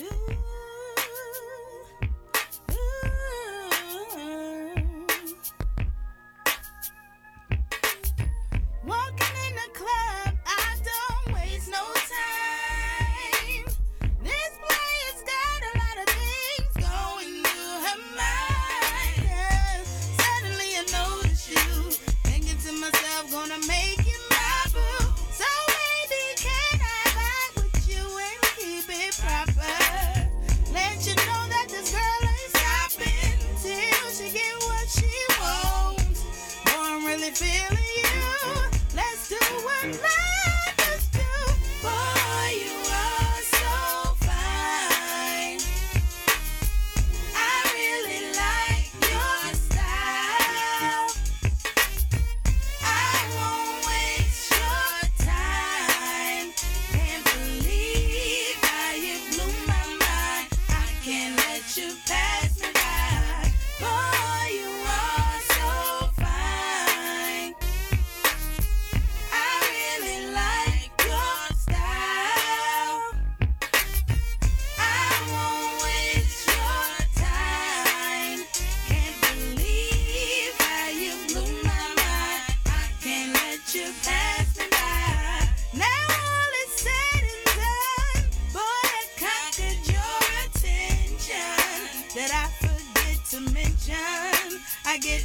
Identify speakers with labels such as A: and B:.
A: to that I forget to mention. I get